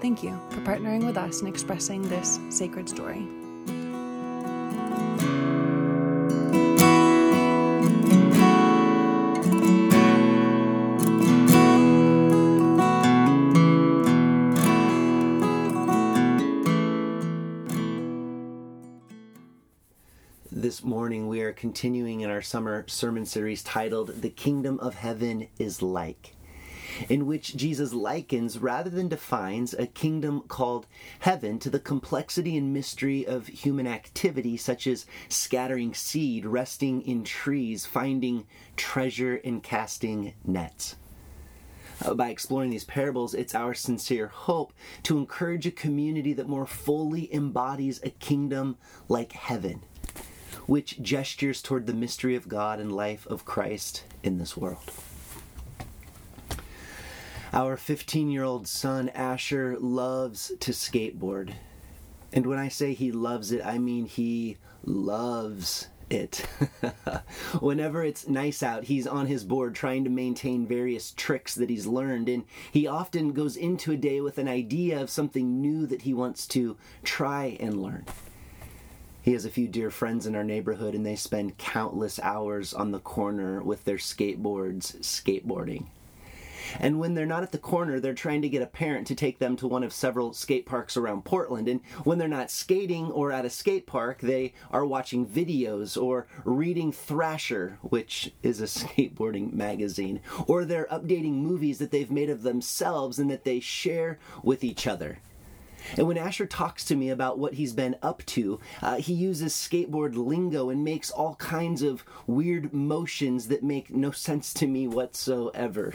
Thank you for partnering with us in expressing this sacred story. This morning, we are continuing in our summer sermon series titled The Kingdom of Heaven is Like, in which Jesus likens rather than defines a kingdom called heaven to the complexity and mystery of human activity, such as scattering seed, resting in trees, finding treasure, and casting nets. Uh, by exploring these parables, it's our sincere hope to encourage a community that more fully embodies a kingdom like heaven which gestures toward the mystery of God and life of Christ in this world. Our 15 year old son, Asher, loves to skateboard. And when I say he loves it, I mean he loves it. Whenever it's nice out, he's on his board trying to maintain various tricks that he's learned, and he often goes into a day with an idea of something new that he wants to try and learn. He has a few dear friends in our neighborhood, and they spend countless hours on the corner with their skateboards skateboarding. And when they're not at the corner, they're trying to get a parent to take them to one of several skate parks around Portland. And when they're not skating or at a skate park, they are watching videos or reading Thrasher, which is a skateboarding magazine, or they're updating movies that they've made of themselves and that they share with each other. And when Asher talks to me about what he's been up to, uh, he uses skateboard lingo and makes all kinds of weird motions that make no sense to me whatsoever.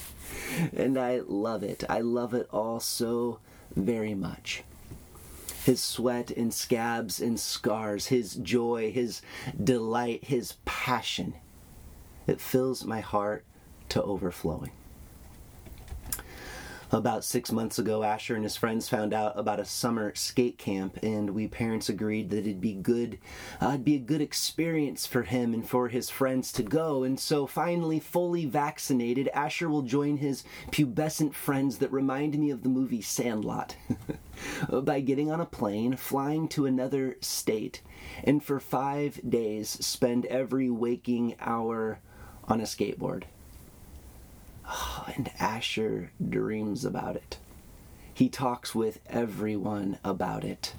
and I love it. I love it all so very much. His sweat and scabs and scars, his joy, his delight, his passion. It fills my heart to overflowing. About six months ago, Asher and his friends found out about a summer skate camp, and we parents agreed that it'd be good, uh, it'd be a good experience for him and for his friends to go. And so, finally, fully vaccinated, Asher will join his pubescent friends that remind me of the movie Sandlot by getting on a plane, flying to another state, and for five days spend every waking hour on a skateboard. And Asher dreams about it. He talks with everyone about it.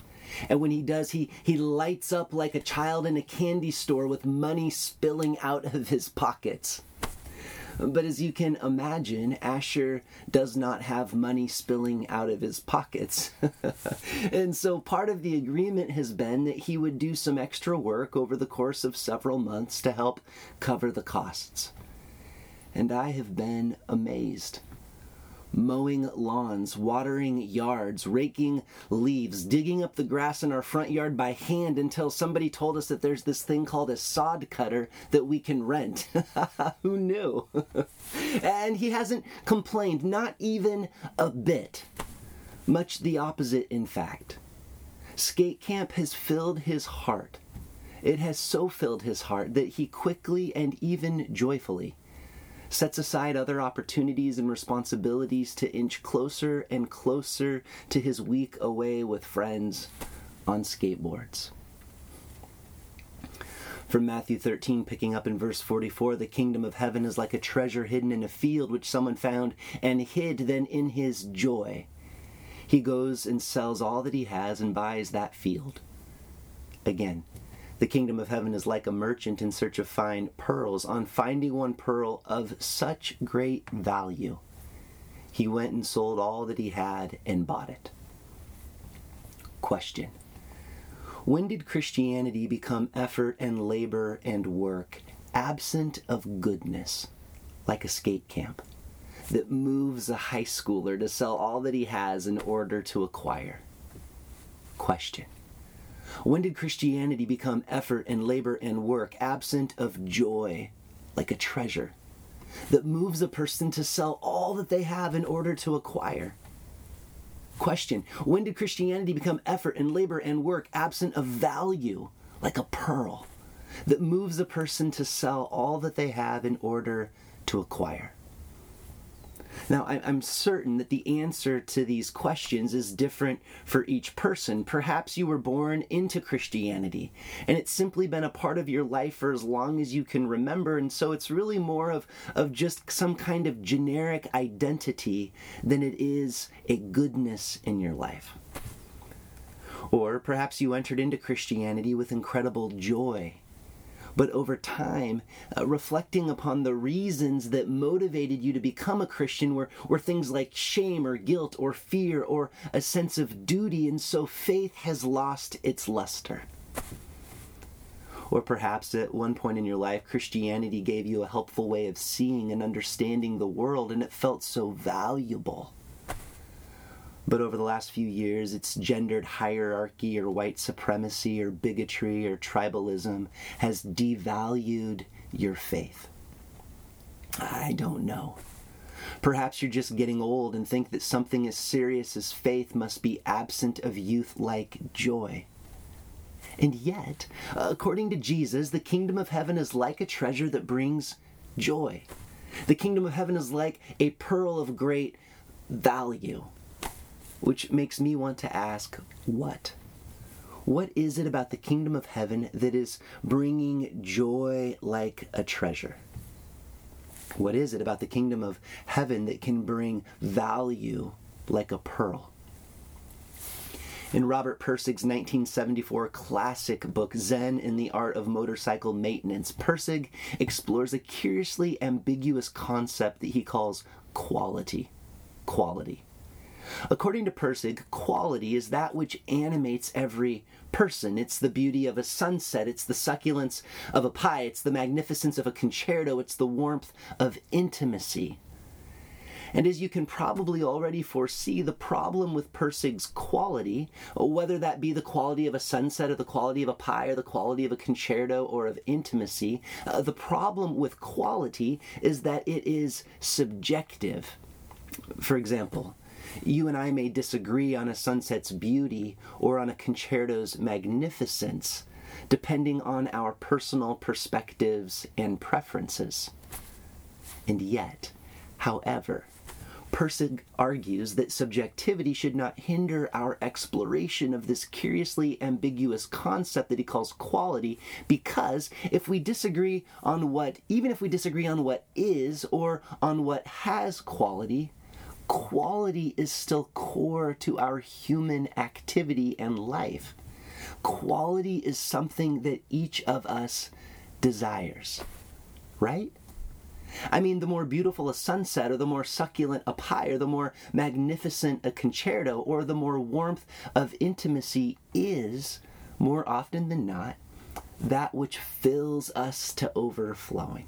And when he does, he, he lights up like a child in a candy store with money spilling out of his pockets. But as you can imagine, Asher does not have money spilling out of his pockets. and so part of the agreement has been that he would do some extra work over the course of several months to help cover the costs and I have been amazed. Mowing lawns, watering yards, raking leaves, digging up the grass in our front yard by hand until somebody told us that there's this thing called a sod cutter that we can rent. Who knew? and he hasn't complained, not even a bit. Much the opposite, in fact. Skate camp has filled his heart. It has so filled his heart that he quickly and even joyfully sets aside other opportunities and responsibilities to inch closer and closer to his week away with friends on skateboards. From Matthew 13, picking up in verse 44, the kingdom of heaven is like a treasure hidden in a field which someone found and hid. Then, in his joy, he goes and sells all that he has and buys that field. Again, the kingdom of heaven is like a merchant in search of fine pearls. On finding one pearl of such great value, he went and sold all that he had and bought it. Question When did Christianity become effort and labor and work, absent of goodness, like a skate camp, that moves a high schooler to sell all that he has in order to acquire? Question When did Christianity become effort and labor and work, absent of joy, like a treasure, that moves a person to sell all that they have in order to acquire? Question When did Christianity become effort and labor and work, absent of value, like a pearl, that moves a person to sell all that they have in order to acquire? Now, I'm certain that the answer to these questions is different for each person. Perhaps you were born into Christianity and it's simply been a part of your life for as long as you can remember, and so it's really more of, of just some kind of generic identity than it is a goodness in your life. Or perhaps you entered into Christianity with incredible joy but over time, uh, reflecting upon the reasons that motivated you to become a Christian were, were things like shame or guilt or fear or a sense of duty, and so faith has lost its luster. Or perhaps at one point in your life, Christianity gave you a helpful way of seeing and understanding the world, and it felt so valuable. But over the last few years, it's gendered hierarchy or white supremacy or bigotry or tribalism has devalued your faith. I don't know. Perhaps you're just getting old and think that something as serious as faith must be absent of youth like joy. And yet, according to Jesus, the kingdom of heaven is like a treasure that brings joy. The kingdom of heaven is like a pearl of great value which makes me want to ask what? What is it about the kingdom of heaven that is bringing joy like a treasure? What is it about the kingdom of heaven that can bring value like a pearl? In Robert Pirsig's 1974 classic book, Zen and the Art of Motorcycle Maintenance, Pirsig explores a curiously ambiguous concept that he calls quality. Quality. According to Pirsig, quality is that which animates every person. It's the beauty of a sunset, it's the succulence of a pie, it's the magnificence of a concerto, it's the warmth of intimacy. And as you can probably already foresee, the problem with Pirsig's quality, whether that be the quality of a sunset or the quality of a pie or the quality of a concerto or of intimacy, uh, the problem with quality is that it is subjective. For example, you and I may disagree on a sunset's beauty or on a concerto's magnificence, depending on our personal perspectives and preferences. And yet, however, Pirsig argues that subjectivity should not hinder our exploration of this curiously ambiguous concept that he calls quality because if we disagree on what, even if we disagree on what is or on what has quality, quality is still core to our human activity and life. Quality is something that each of us desires, right? I mean, the more beautiful a sunset, or the more succulent a pie, or the more magnificent a concerto, or the more warmth of intimacy is, more often than not, that which fills us to overflowing.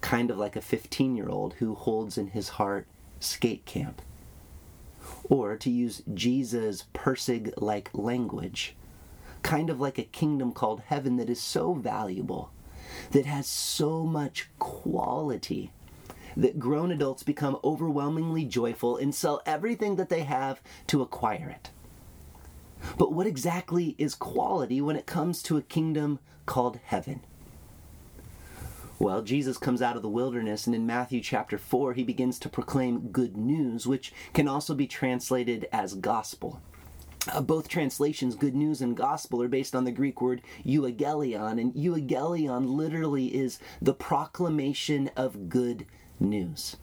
Kind of like a 15 year old who holds in his heart skate camp. Or to use Jesus' Pirsig like language, kind of like a kingdom called heaven that is so valuable, that has so much quality, that grown adults become overwhelmingly joyful and sell everything that they have to acquire it. But what exactly is quality when it comes to a kingdom called heaven? Well, Jesus comes out of the wilderness, and in Matthew chapter 4, he begins to proclaim good news, which can also be translated as gospel. Uh, both translations, good news and gospel, are based on the Greek word euangelion, and euangelion literally is the proclamation of good news.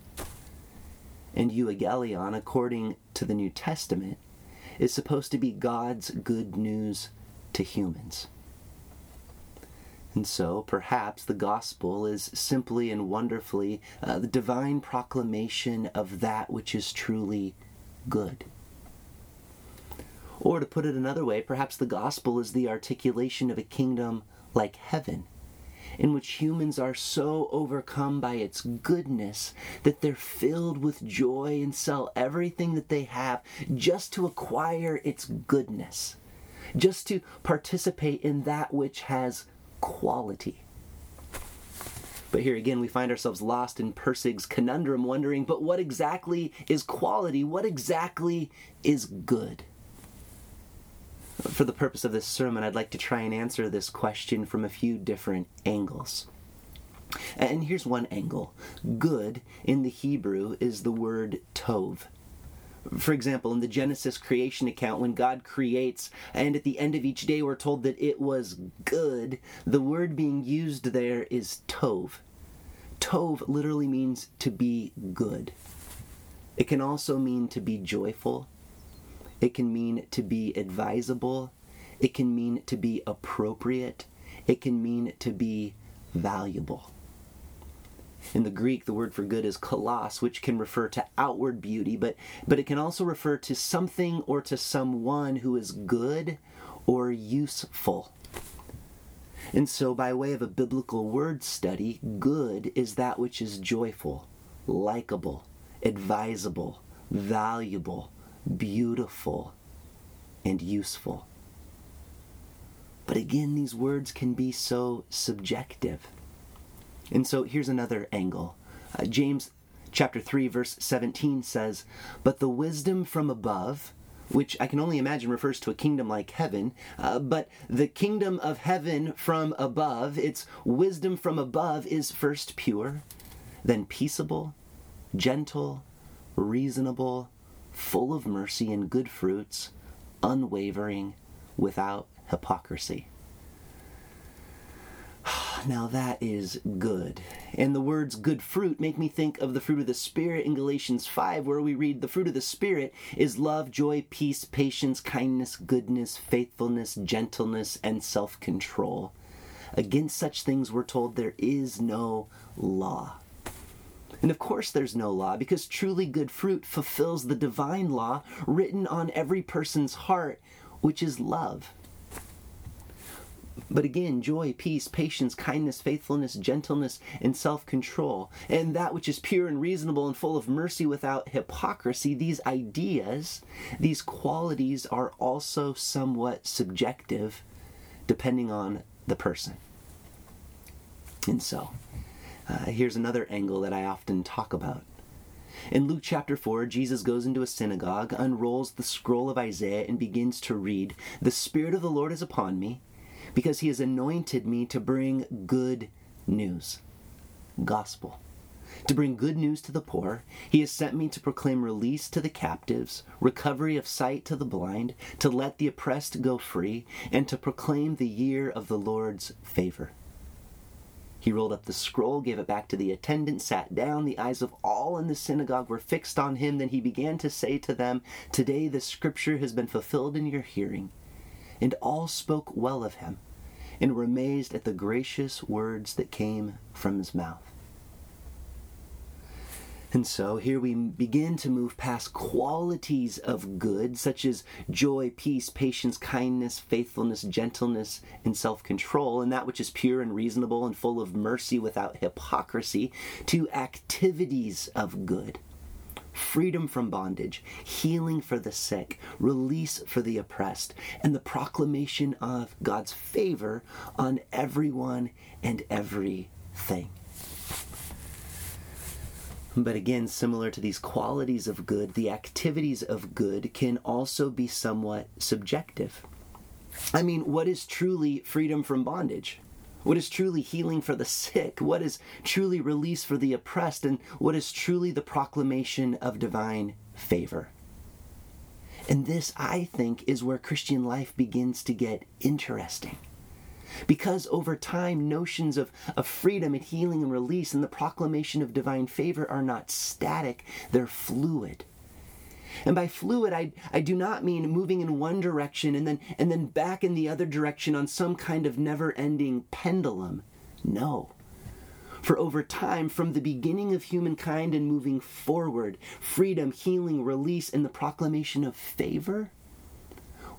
And euangelion, according to the New Testament, is supposed to be God's good news to humans. And so, perhaps the gospel is simply and wonderfully uh, the divine proclamation of that which is truly good. Or to put it another way, perhaps the gospel is the articulation of a kingdom like heaven. in which humans are so overcome by its goodness that they're filled with joy and sell everything that they have just to acquire its goodness, just to participate in that which has quality. But here again, we find ourselves lost in Pirsig's conundrum, wondering, but what exactly is quality? What exactly is good? For the purpose of this sermon, I'd like to try and answer this question from a few different angles. And here's one angle good in the Hebrew is the word tov. For example, in the Genesis creation account, when God creates, and at the end of each day we're told that it was good, the word being used there is tov. Tov literally means to be good. It can also mean to be joyful. It can mean to be advisable. It can mean to be appropriate. It can mean to be valuable. In the Greek, the word for good is kalos, which can refer to outward beauty, but, but it can also refer to something or to someone who is good or useful. And so, by way of a biblical word study, good is that which is joyful, likable, advisable, valuable, beautiful, and useful. But again, these words can be so subjective. And so here's another angle. Uh, James chapter 3 verse 17 says, "But the wisdom from above, which I can only imagine refers to a kingdom like heaven, uh, but the kingdom of heaven from above, its wisdom from above is first pure, then peaceable, gentle, reasonable, full of mercy and good fruits, unwavering, without hypocrisy." Now that is good. And the words good fruit make me think of the fruit of the Spirit in Galatians 5, where we read the fruit of the Spirit is love, joy, peace, patience, kindness, goodness, faithfulness, gentleness, and self control. Against such things, we're told there is no law. And of course, there's no law because truly good fruit fulfills the divine law written on every person's heart, which is love. But again, joy, peace, patience, kindness, faithfulness, gentleness, and self control, and that which is pure and reasonable and full of mercy without hypocrisy, these ideas, these qualities are also somewhat subjective depending on the person. And so, uh, here's another angle that I often talk about. In Luke chapter 4, Jesus goes into a synagogue, unrolls the scroll of Isaiah, and begins to read The Spirit of the Lord is upon me because he has anointed me to bring good news, gospel. To bring good news to the poor, he has sent me to proclaim release to the captives, recovery of sight to the blind, to let the oppressed go free, and to proclaim the year of the Lord's favor. He rolled up the scroll, gave it back to the attendant, sat down. The eyes of all in the synagogue were fixed on him. Then he began to say to them, Today the scripture has been fulfilled in your hearing and all spoke well of him, and were amazed at the gracious words that came from his mouth. And so here we begin to move past qualities of good, such as joy, peace, patience, kindness, faithfulness, gentleness, and self control, and that which is pure and reasonable and full of mercy without hypocrisy, to activities of good freedom from bondage, healing for the sick, release for the oppressed, and the proclamation of God's favor on everyone and everything. But again, similar to these qualities of good, the activities of good can also be somewhat subjective. I mean, what is truly freedom from bondage? What is truly healing for the sick, what is truly release for the oppressed, and what is truly the proclamation of divine favor. And this, I think, is where Christian life begins to get interesting. Because over time, notions of, of freedom and healing and release and the proclamation of divine favor are not static, they're fluid. And by fluid, I, I do not mean moving in one direction and then, and then back in the other direction on some kind of never ending pendulum. No. For over time, from the beginning of humankind and moving forward, freedom, healing, release, and the proclamation of favor,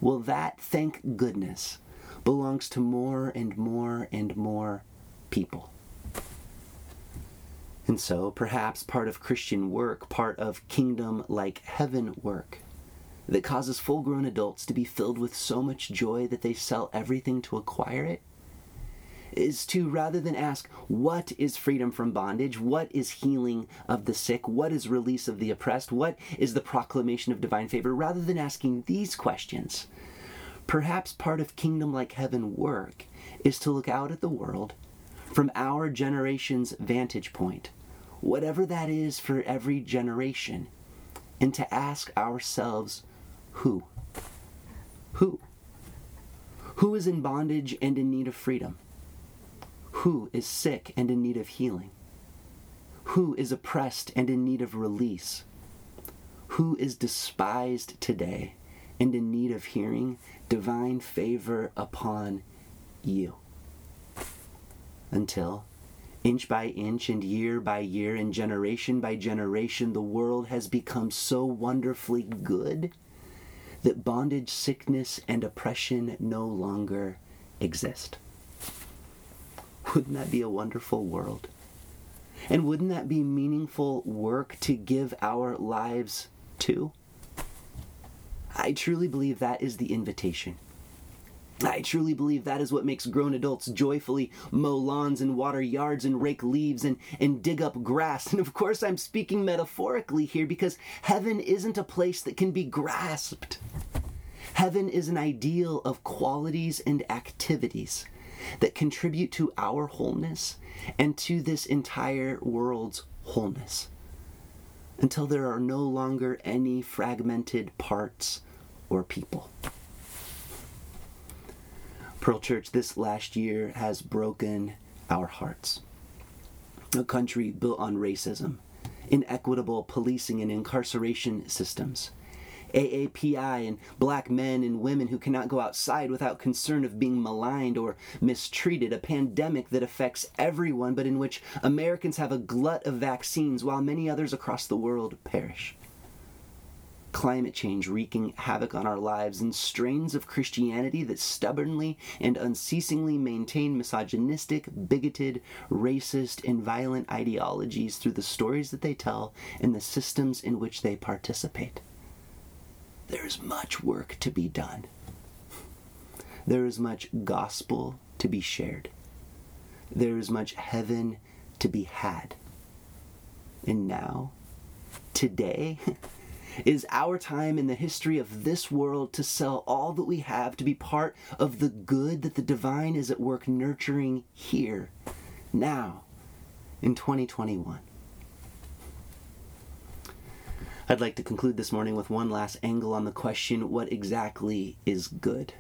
well, that, thank goodness, belongs to more and more and more people. And so, perhaps part of Christian work, part of kingdom like heaven work, that causes full grown adults to be filled with so much joy that they sell everything to acquire it, is to rather than ask, what is freedom from bondage? What is healing of the sick? What is release of the oppressed? What is the proclamation of divine favor? Rather than asking these questions, perhaps part of kingdom like heaven work is to look out at the world from our generation's vantage point, whatever that is for every generation, and to ask ourselves who? Who? Who is in bondage and in need of freedom? Who is sick and in need of healing? Who is oppressed and in need of release? Who is despised today and in need of hearing divine favor upon you? Until, inch by inch and year by year and generation by generation, the world has become so wonderfully good that bondage, sickness, and oppression no longer exist. Wouldn't that be a wonderful world? And wouldn't that be meaningful work to give our lives to? I truly believe that is the invitation. I truly believe that is what makes grown adults joyfully mow lawns and water yards and rake leaves and, and dig up grass. And of course, I'm speaking metaphorically here because heaven isn't a place that can be grasped. Heaven is an ideal of qualities and activities that contribute to our wholeness and to this entire world's wholeness until there are no longer any fragmented parts or people. Pearl Church, this last year has broken our hearts. A country built on racism, inequitable policing and incarceration systems, AAPI and black men and women who cannot go outside without concern of being maligned or mistreated, a pandemic that affects everyone, but in which Americans have a glut of vaccines while many others across the world perish climate change wreaking havoc on our lives, and strains of Christianity that stubbornly and unceasingly maintain misogynistic, bigoted, racist, and violent ideologies through the stories that they tell and the systems in which they participate. There is much work to be done. There is much gospel to be shared. There is much heaven to be had. And now, today, is our time in the history of this world to sell all that we have to be part of the good that the divine is at work nurturing here, now, in 2021. I'd like to conclude this morning with one last angle on the question what exactly is good?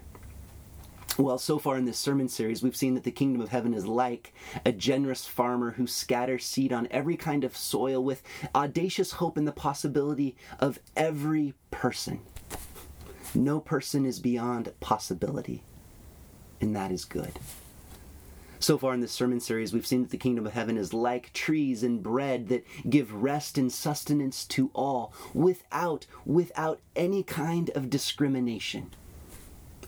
Well, so far in this sermon series, we've seen that the kingdom of heaven is like a generous farmer who scatters seed on every kind of soil with audacious hope in the possibility of every person. No person is beyond possibility, and that is good. So far in this sermon series, we've seen that the kingdom of heaven is like trees and bread that give rest and sustenance to all without without any kind of discrimination.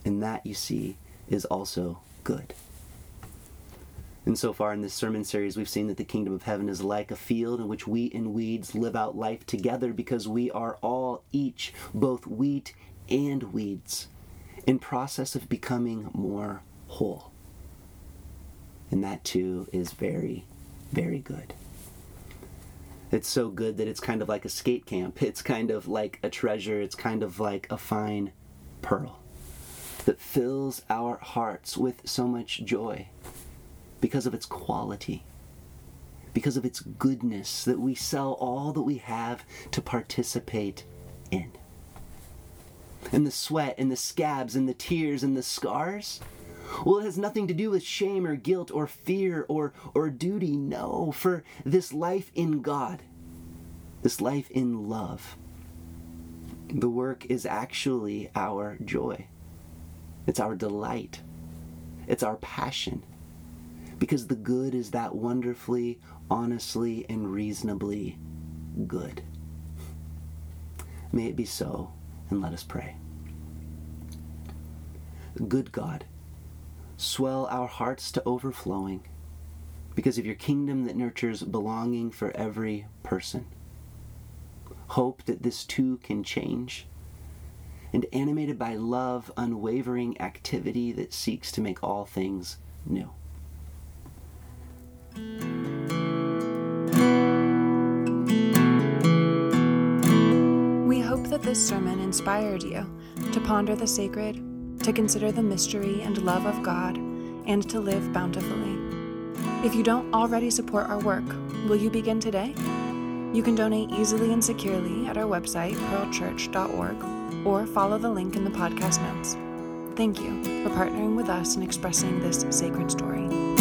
And that, you see, is also good. And so far in this sermon series, we've seen that the kingdom of heaven is like a field in which wheat and weeds live out life together because we are all each, both wheat and weeds, in process of becoming more whole. And that too is very, very good. It's so good that it's kind of like a skate camp. It's kind of like a treasure. It's kind of like a fine pearl that fills our hearts with so much joy because of its quality, because of its goodness, that we sell all that we have to participate in. And the sweat and the scabs and the tears and the scars, well, it has nothing to do with shame or guilt or fear or, or duty. No, for this life in God, this life in love, the work is actually our joy. It's our delight. It's our passion. Because the good is that wonderfully, honestly, and reasonably good. May it be so, and let us pray. Good God, swell our hearts to overflowing. because of your kingdom that nurtures belonging for every person. Hope that this too can change, and animated by love, unwavering activity that seeks to make all things new. We hope that this sermon inspired you to ponder the sacred, to consider the mystery and love of God, and to live bountifully. If you don't already support our work, will you begin today? You can donate easily and securely at our website, pearlchurch.org, or follow the link in the podcast notes. Thank you for partnering with us in expressing this sacred story.